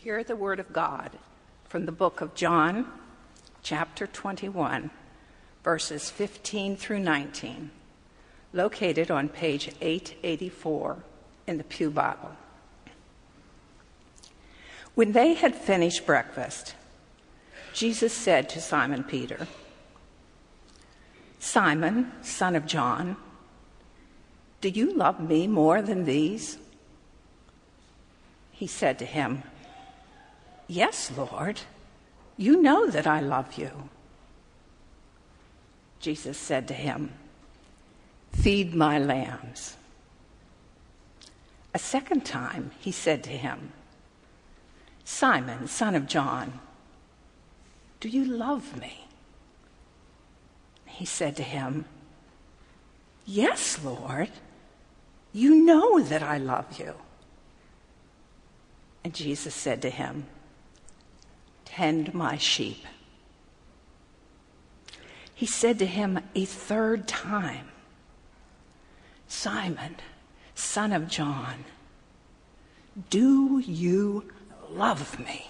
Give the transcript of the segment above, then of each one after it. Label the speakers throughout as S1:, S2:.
S1: Hear the word of God from the book of John, chapter 21, verses 15 through 19, located on page 884 in the Pew Bible. When they had finished breakfast, Jesus said to Simon Peter, Simon, son of John, do you love me more than these? He said to him, Yes, Lord, you know that I love you. Jesus said to him, Feed my lambs. A second time he said to him, Simon, son of John, do you love me? He said to him, Yes, Lord, you know that I love you. And Jesus said to him, Tend my sheep. He said to him a third time, Simon, son of John, do you love me?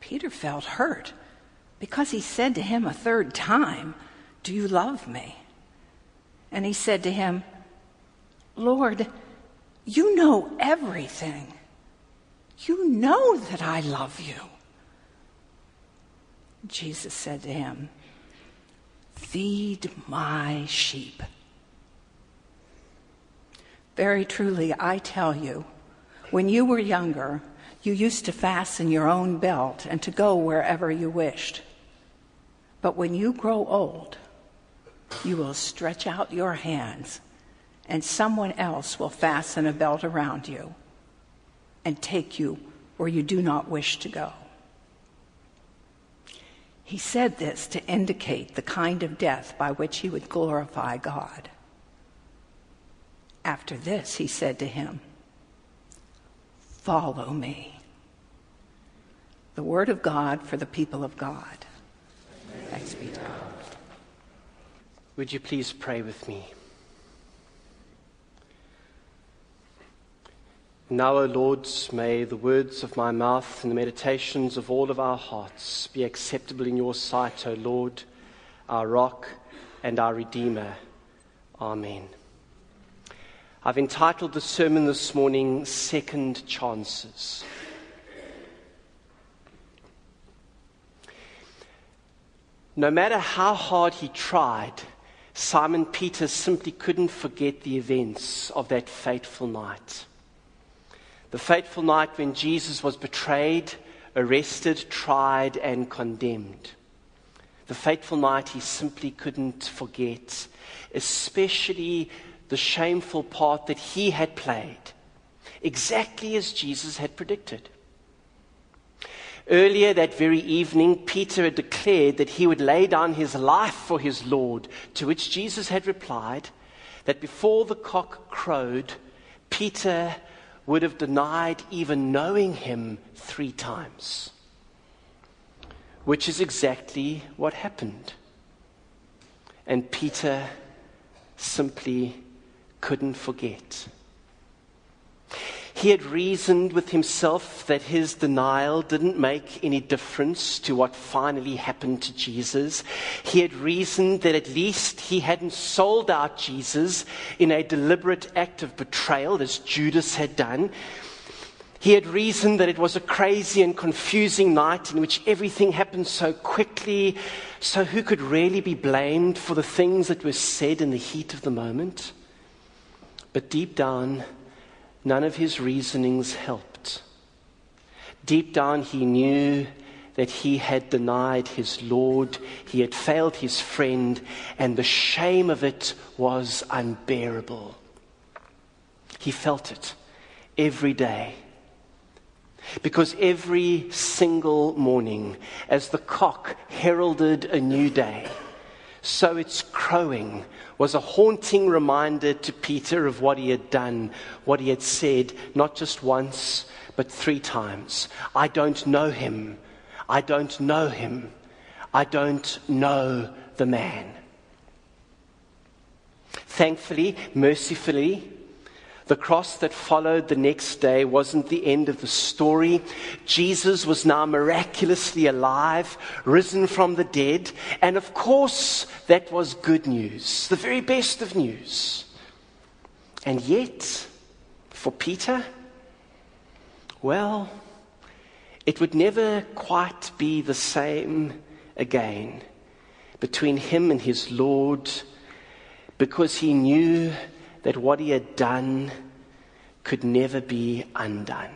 S1: Peter felt hurt because he said to him a third time, Do you love me? And he said to him, Lord, you know everything. You know that I love you. Jesus said to him, Feed my sheep. Very truly, I tell you, when you were younger, you used to fasten your own belt and to go wherever you wished. But when you grow old, you will stretch out your hands, and someone else will fasten a belt around you and take you where you do not wish to go. He said this to indicate the kind of death by which he would glorify God. After this, he said to him, Follow me. The word of God for the people of God. Thanks be to God.
S2: Would you please pray with me? Now, O Lord, may the words of my mouth and the meditations of all of our hearts be acceptable in your sight, O Lord, our rock and our redeemer. Amen. I've entitled the sermon this morning, Second Chances. No matter how hard he tried, Simon Peter simply couldn't forget the events of that fateful night. The fateful night when Jesus was betrayed, arrested, tried, and condemned. The fateful night he simply couldn't forget, especially the shameful part that he had played, exactly as Jesus had predicted. Earlier that very evening, Peter had declared that he would lay down his life for his Lord, to which Jesus had replied that before the cock crowed, Peter would have denied even knowing him three times, which is exactly what happened. And Peter simply couldn't forget. He had reasoned with himself that his denial didn't make any difference to what finally happened to Jesus. He had reasoned that at least he hadn't sold out Jesus in a deliberate act of betrayal, as Judas had done. He had reasoned that it was a crazy and confusing night in which everything happened so quickly, so who could really be blamed for the things that were said in the heat of the moment? But deep down, none of his reasonings helped. Deep down, he knew that he had denied his Lord, he had failed his friend, and the shame of it was unbearable. He felt it every day. Because every single morning, as the cock heralded a new day, so its crowing was a haunting reminder to Peter of what he had done, what he had said, not just once, but three times. I don't know him. I don't know him. I don't know the man. Thankfully, mercifully, The cross that followed the next day wasn't the end of the story. Jesus was now miraculously alive, risen from the dead, and of course, that was good news, the very best of news. And yet, for Peter, well, it would never quite be the same again between him and his Lord because he knew that what he had done could never be undone.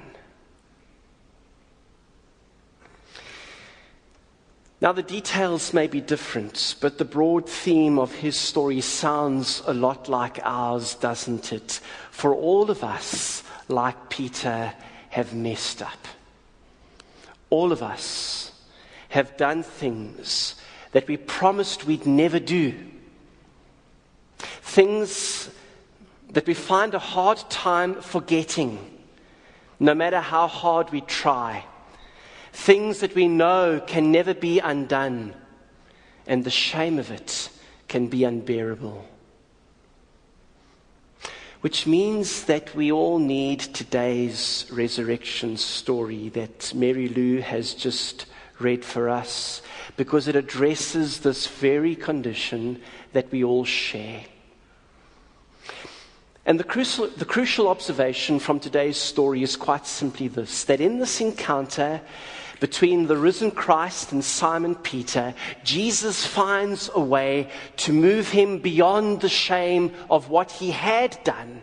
S2: Now, the details may be different, but the broad theme of his story sounds a lot like ours, doesn't it? For all of us, like Peter, have messed up. All of us have done things that we promised we'd never do. Things that we find a hard time forgetting, no matter how hard we try. Things that we know can never be undone, and the shame of it can be unbearable. Which means that we all need today's resurrection story that Mary Lou has just read for us because it addresses this very condition that we all share. And the crucial, the crucial observation from today's story is quite simply this that in this encounter between the risen Christ and Simon Peter, Jesus finds a way to move him beyond the shame of what he had done,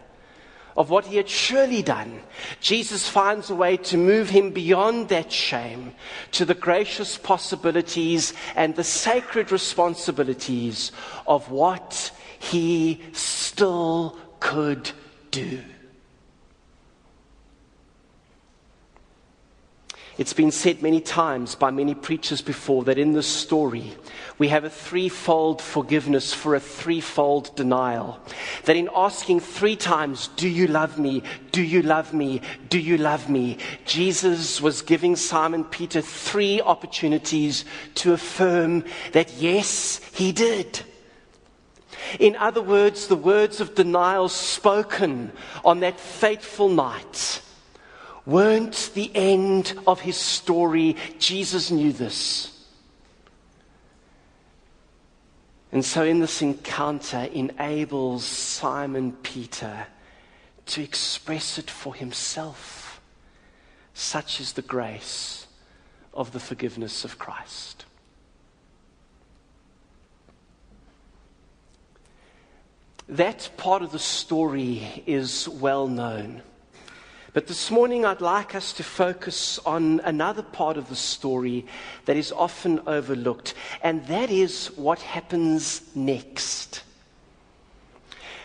S2: of what he had surely done. Jesus finds a way to move him beyond that shame to the gracious possibilities and the sacred responsibilities of what he still could do. It's been said many times by many preachers before that in this story we have a threefold forgiveness for a threefold denial. That in asking three times, Do you love me? Do you love me? Do you love me? Jesus was giving Simon Peter three opportunities to affirm that yes, he did. In other words, the words of denial spoken on that fateful night weren't the end of his story. Jesus knew this. And so, in this encounter, enables Simon Peter to express it for himself. Such is the grace of the forgiveness of Christ. That part of the story is well known. But this morning, I'd like us to focus on another part of the story that is often overlooked, and that is what happens next.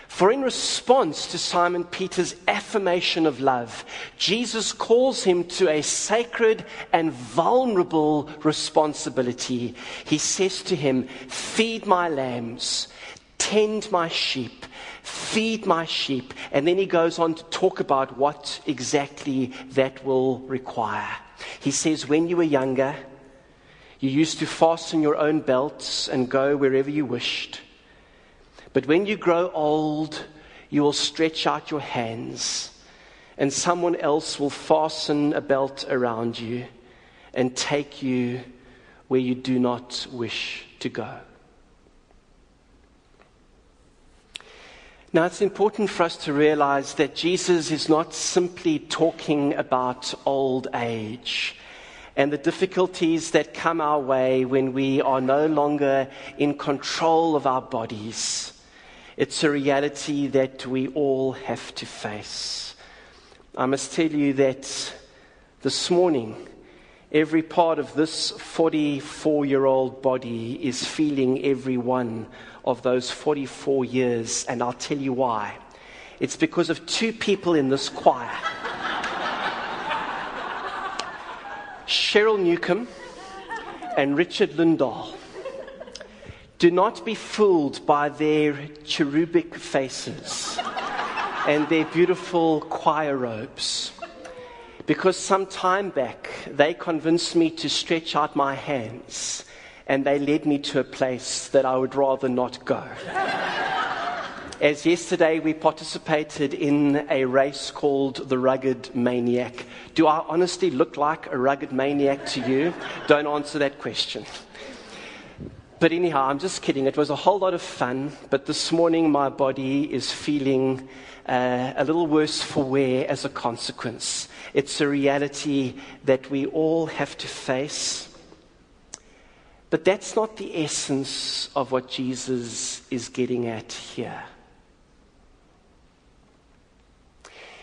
S2: For in response to Simon Peter's affirmation of love, Jesus calls him to a sacred and vulnerable responsibility. He says to him, Feed my lambs tend my sheep, feed my sheep. And then he goes on to talk about what exactly that will require. He says, When you were younger, you used to fasten your own belts and go wherever you wished. But when you grow old, you will stretch out your hands, and someone else will fasten a belt around you and take you where you do not wish to go. Now, it's important for us to realize that Jesus is not simply talking about old age and the difficulties that come our way when we are no longer in control of our bodies. It's a reality that we all have to face. I must tell you that this morning, every part of this 44 year old body is feeling every one of those 44 years, and I'll tell you why. It's because of two people in this choir Cheryl Newcomb and Richard Lindahl. Do not be fooled by their cherubic faces and their beautiful choir robes. Because some time back, they convinced me to stretch out my hands and they led me to a place that I would rather not go. as yesterday we participated in a race called the Rugged Maniac. Do I honestly look like a rugged maniac to you? Don't answer that question. But anyhow, I'm just kidding. It was a whole lot of fun, but this morning my body is feeling uh, a little worse for wear as a consequence. It's a reality that we all have to face. But that's not the essence of what Jesus is getting at here.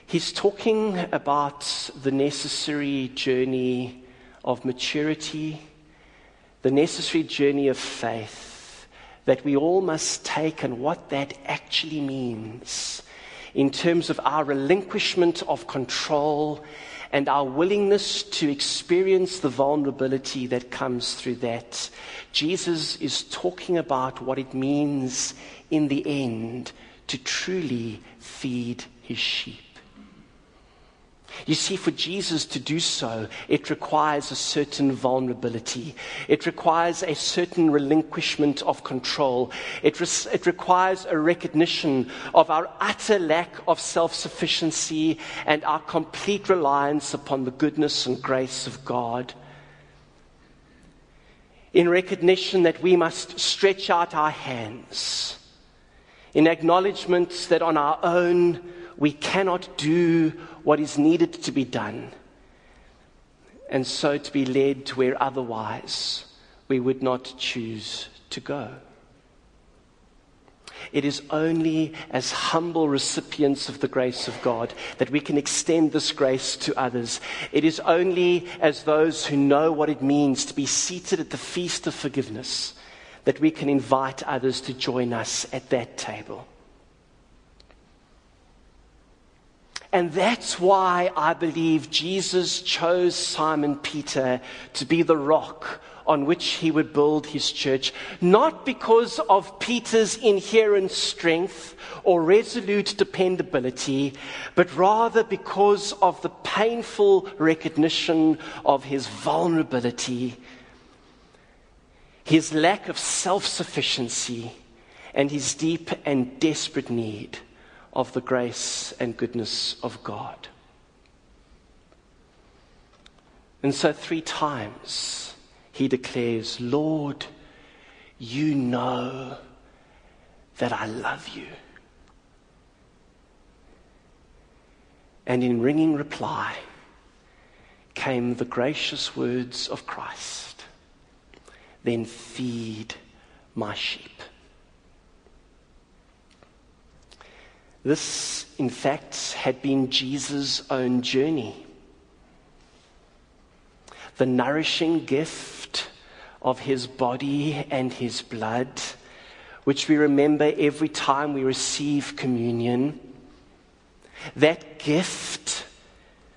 S2: He's talking about the necessary journey of maturity, the necessary journey of faith that we all must take, and what that actually means in terms of our relinquishment of control and our willingness to experience the vulnerability that comes through that. Jesus is talking about what it means in the end to truly feed his sheep. You see, for Jesus to do so, it requires a certain vulnerability. It requires a certain relinquishment of control. It, res- it requires a recognition of our utter lack of self sufficiency and our complete reliance upon the goodness and grace of God. In recognition that we must stretch out our hands. In acknowledgement that on our own we cannot do what is needed to be done, and so to be led to where otherwise we would not choose to go. It is only as humble recipients of the grace of God that we can extend this grace to others. It is only as those who know what it means to be seated at the feast of forgiveness that we can invite others to join us at that table. And that's why I believe Jesus chose Simon Peter to be the rock on which he would build his church, not because of Peter's inherent strength or resolute dependability, but rather because of the painful recognition of his vulnerability, his lack of self sufficiency, and his deep and desperate need of the grace and goodness of God. And so, three times he declares, Lord, you know that I love you. And in ringing reply came the gracious words of Christ then feed my sheep. This, in fact, had been Jesus' own journey. The nourishing gift of his body and his blood, which we remember every time we receive communion. That gift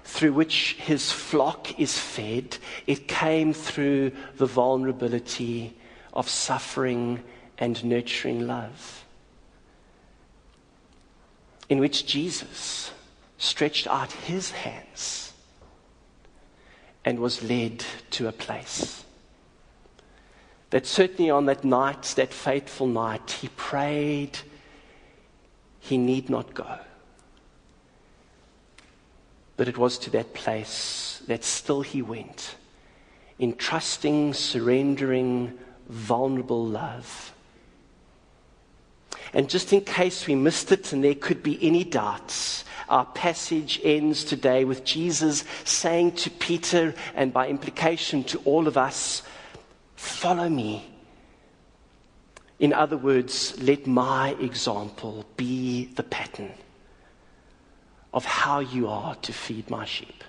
S2: through which his flock is fed, it came through the vulnerability of suffering and nurturing love in which Jesus stretched out his hands and was led to a place. That certainly on that night, that fateful night, he prayed he need not go. But it was to that place that still he went, in trusting, surrendering, vulnerable love and just in case we missed it and there could be any doubts, our passage ends today with Jesus saying to Peter, and by implication to all of us, Follow me. In other words, let my example be the pattern of how you are to feed my sheep.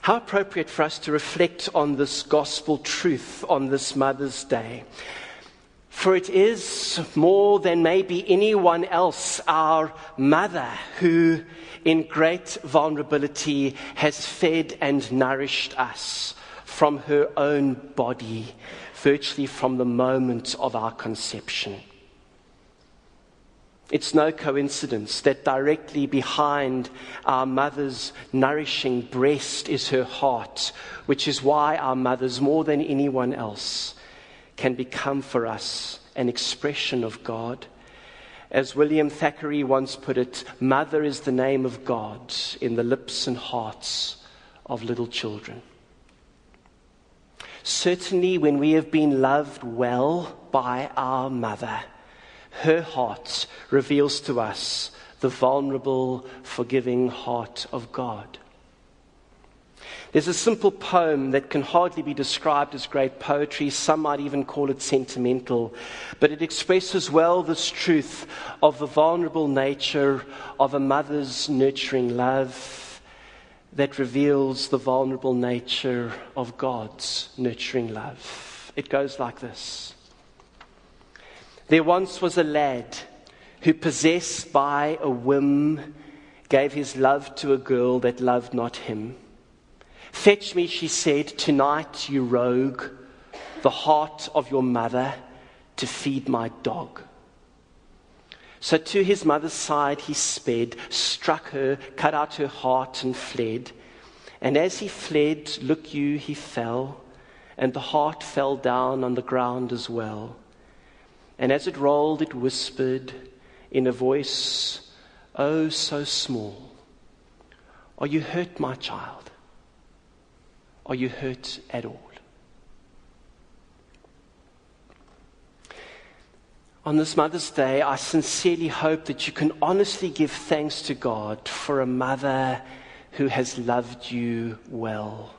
S2: How appropriate for us to reflect on this gospel truth on this Mother's Day. For it is more than maybe anyone else our mother who, in great vulnerability, has fed and nourished us from her own body, virtually from the moment of our conception. It's no coincidence that directly behind our mother's nourishing breast is her heart, which is why our mothers, more than anyone else, can become for us an expression of God. As William Thackeray once put it, Mother is the name of God in the lips and hearts of little children. Certainly, when we have been loved well by our mother, her heart reveals to us the vulnerable, forgiving heart of God. There's a simple poem that can hardly be described as great poetry. Some might even call it sentimental. But it expresses well this truth of the vulnerable nature of a mother's nurturing love that reveals the vulnerable nature of God's nurturing love. It goes like this There once was a lad who, possessed by a whim, gave his love to a girl that loved not him. Fetch me, she said, tonight, you rogue, the heart of your mother to feed my dog. So to his mother's side he sped, struck her, cut out her heart, and fled. And as he fled, look you, he fell, and the heart fell down on the ground as well. And as it rolled, it whispered in a voice, oh, so small, Are you hurt, my child? Are you hurt at all? On this Mother's Day, I sincerely hope that you can honestly give thanks to God for a mother who has loved you well,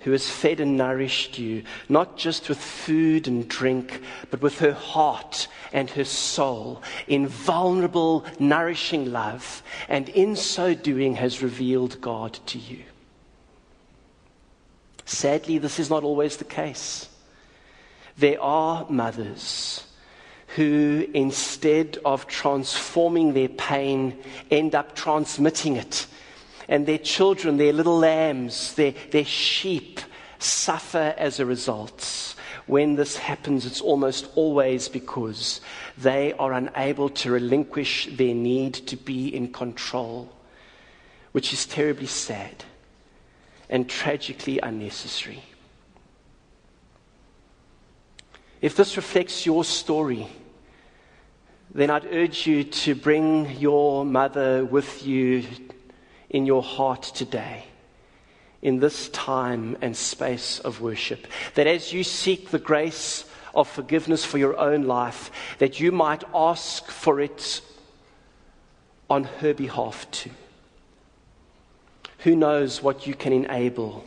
S2: who has fed and nourished you, not just with food and drink, but with her heart and her soul in vulnerable, nourishing love, and in so doing has revealed God to you. Sadly, this is not always the case. There are mothers who, instead of transforming their pain, end up transmitting it. And their children, their little lambs, their, their sheep, suffer as a result. When this happens, it's almost always because they are unable to relinquish their need to be in control, which is terribly sad and tragically unnecessary. If this reflects your story, then I'd urge you to bring your mother with you in your heart today, in this time and space of worship. That as you seek the grace of forgiveness for your own life, that you might ask for it on her behalf too. Who knows what you can enable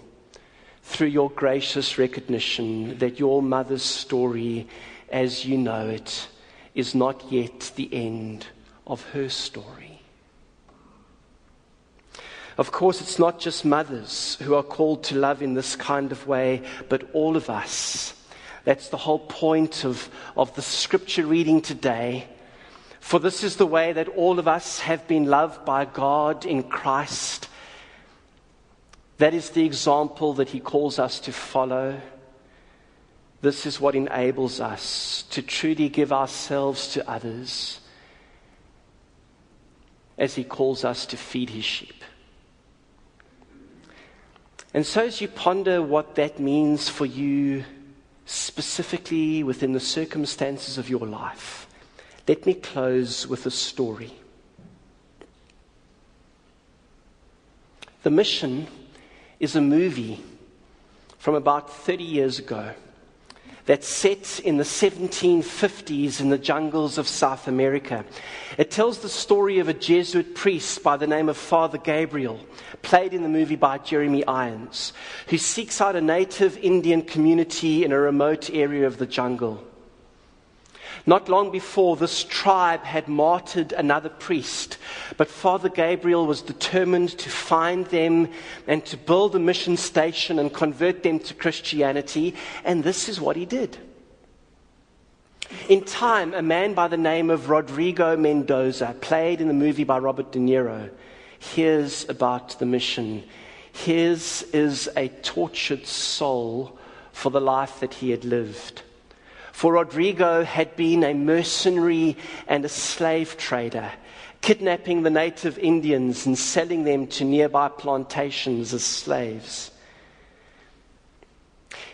S2: through your gracious recognition that your mother's story, as you know it, is not yet the end of her story. Of course, it's not just mothers who are called to love in this kind of way, but all of us. That's the whole point of, of the scripture reading today. For this is the way that all of us have been loved by God in Christ that is the example that he calls us to follow. This is what enables us to truly give ourselves to others as he calls us to feed his sheep. And so, as you ponder what that means for you specifically within the circumstances of your life, let me close with a story. The mission is a movie from about 30 years ago that's set in the 1750s in the jungles of South America. It tells the story of a Jesuit priest by the name of Father Gabriel, played in the movie by Jeremy Irons, who seeks out a native Indian community in a remote area of the jungle. Not long before, this tribe had martyred another priest, but Father Gabriel was determined to find them and to build a mission station and convert them to Christianity, and this is what he did. In time, a man by the name of Rodrigo Mendoza, played in the movie by Robert De Niro, hears about the mission. His is a tortured soul for the life that he had lived. For Rodrigo had been a mercenary and a slave trader, kidnapping the native Indians and selling them to nearby plantations as slaves.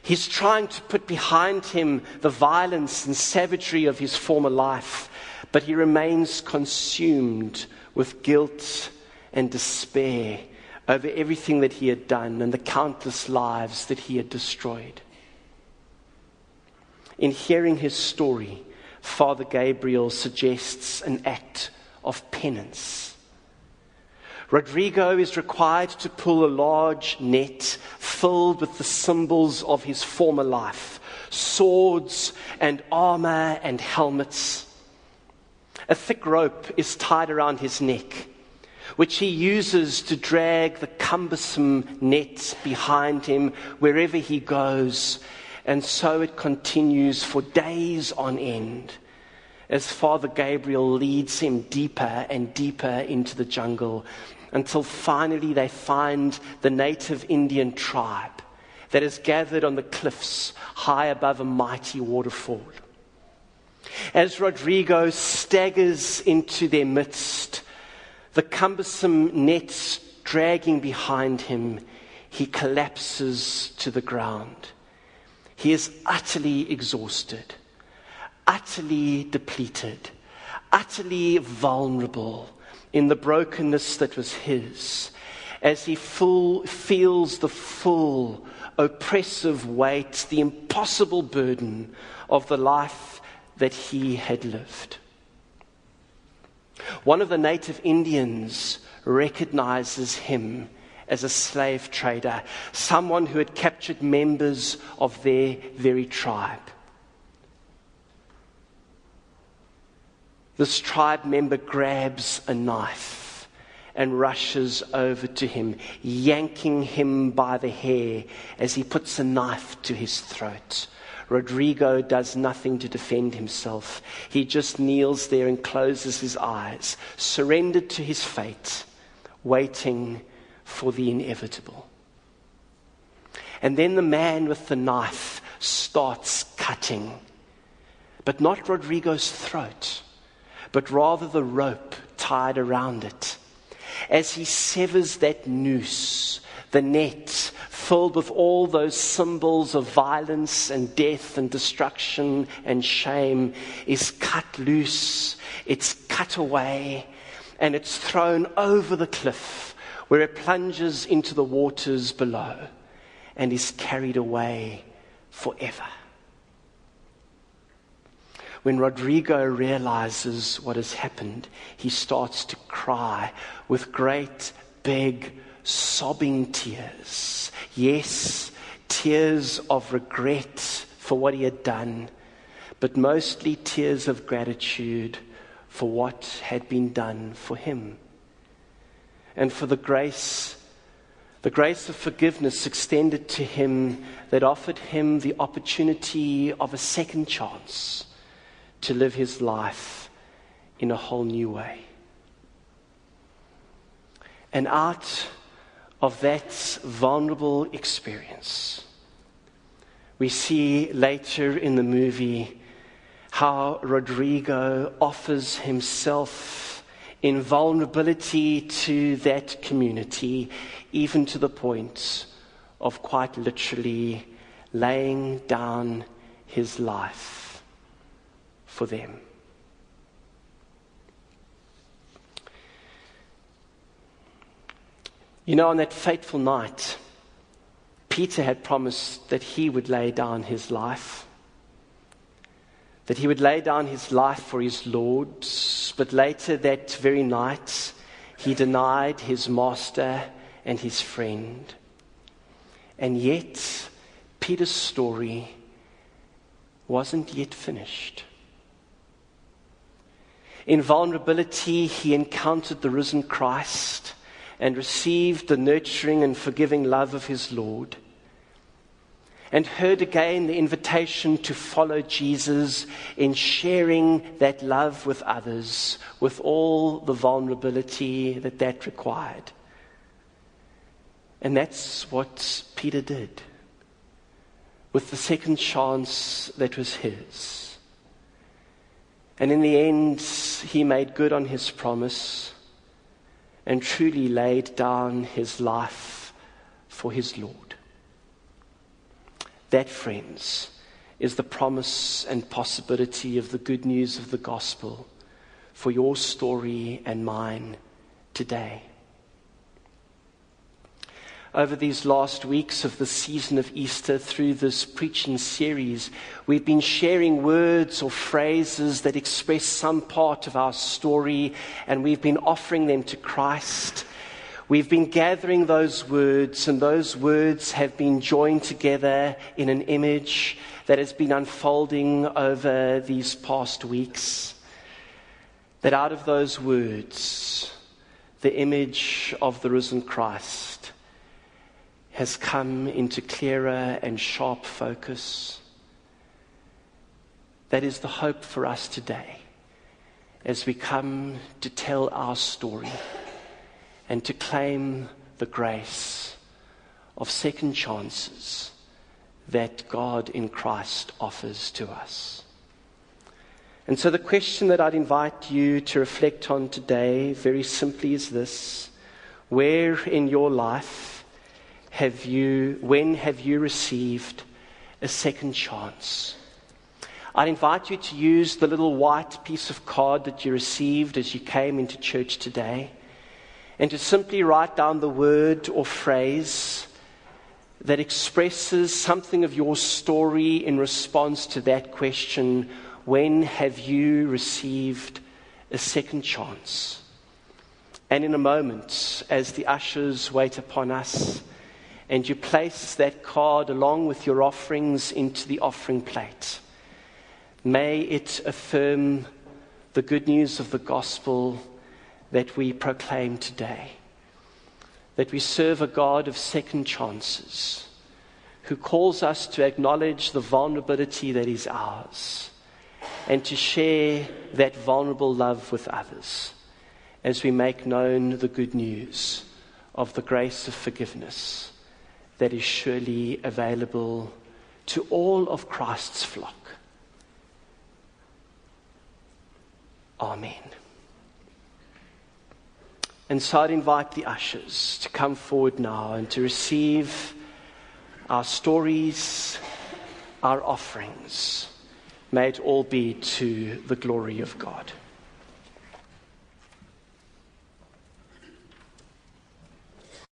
S2: He's trying to put behind him the violence and savagery of his former life, but he remains consumed with guilt and despair over everything that he had done and the countless lives that he had destroyed. In hearing his story, Father Gabriel suggests an act of penance. Rodrigo is required to pull a large net filled with the symbols of his former life swords and armor and helmets. A thick rope is tied around his neck, which he uses to drag the cumbersome net behind him wherever he goes. And so it continues for days on end as Father Gabriel leads him deeper and deeper into the jungle until finally they find the native Indian tribe that is gathered on the cliffs high above a mighty waterfall. As Rodrigo staggers into their midst, the cumbersome nets dragging behind him, he collapses to the ground. He is utterly exhausted, utterly depleted, utterly vulnerable in the brokenness that was his, as he full, feels the full, oppressive weight, the impossible burden of the life that he had lived. One of the native Indians recognizes him as a slave trader, someone who had captured members of their very tribe. This tribe member grabs a knife and rushes over to him, yanking him by the hair as he puts a knife to his throat. Rodrigo does nothing to defend himself. He just kneels there and closes his eyes, surrendered to his fate, waiting for the inevitable. And then the man with the knife starts cutting, but not Rodrigo's throat but rather the rope tied around it. As he severs that noose, the net filled with all those symbols of violence and death and destruction and shame is cut loose, it's cut away, and it's thrown over the cliff where it plunges into the waters below and is carried away forever. When Rodrigo realizes what has happened, he starts to cry with great, big, sobbing tears. Yes, tears of regret for what he had done, but mostly tears of gratitude for what had been done for him and for the grace the grace of forgiveness extended to him that offered him the opportunity of a second chance to live his life in a whole new way. And out of that vulnerable experience, we see later in the movie how Rodrigo offers himself in vulnerability to that community, even to the point of quite literally laying down his life for them. You know, on that fateful night, Peter had promised that he would lay down his life, that he would lay down his life for his Lord. But later that very night, he denied his master and his friend. And yet, Peter's story wasn't yet finished. In vulnerability, he encountered the risen Christ and received the nurturing and forgiving love of his Lord, and heard again the invitation to follow Jesus in sharing that love with others with all the vulnerability that that required. And that's what Peter did with the second chance that was his. And in the end, he made good on his promise and truly laid down his life for his Lord. That, friends, is the promise and possibility of the good news of the gospel for your story and mine today. Over these last weeks of the season of Easter, through this preaching series, we've been sharing words or phrases that express some part of our story, and we've been offering them to Christ. We've been gathering those words, and those words have been joined together in an image that has been unfolding over these past weeks. That out of those words, the image of the risen Christ has come into clearer and sharp focus. That is the hope for us today as we come to tell our story and to claim the grace of second chances that God in Christ offers to us. And so, the question that I'd invite you to reflect on today, very simply, is this Where in your life have you, when have you received a second chance? I'd invite you to use the little white piece of card that you received as you came into church today and to simply write down the word or phrase that expresses something of your story in response to that question when have you received a second chance? And in a moment, as the ushers wait upon us, and you place that card along with your offerings into the offering plate, may it affirm the good news of the gospel that we proclaim today that we serve a God of second chances who calls us to acknowledge the vulnerability that is ours and to share that vulnerable love with others as we make known the good news of the grace of forgiveness that is surely available to all of Christ's flock. Amen. And so I'd invite the ushers to come forward now and to receive our stories, our offerings. May it all be to the glory of God.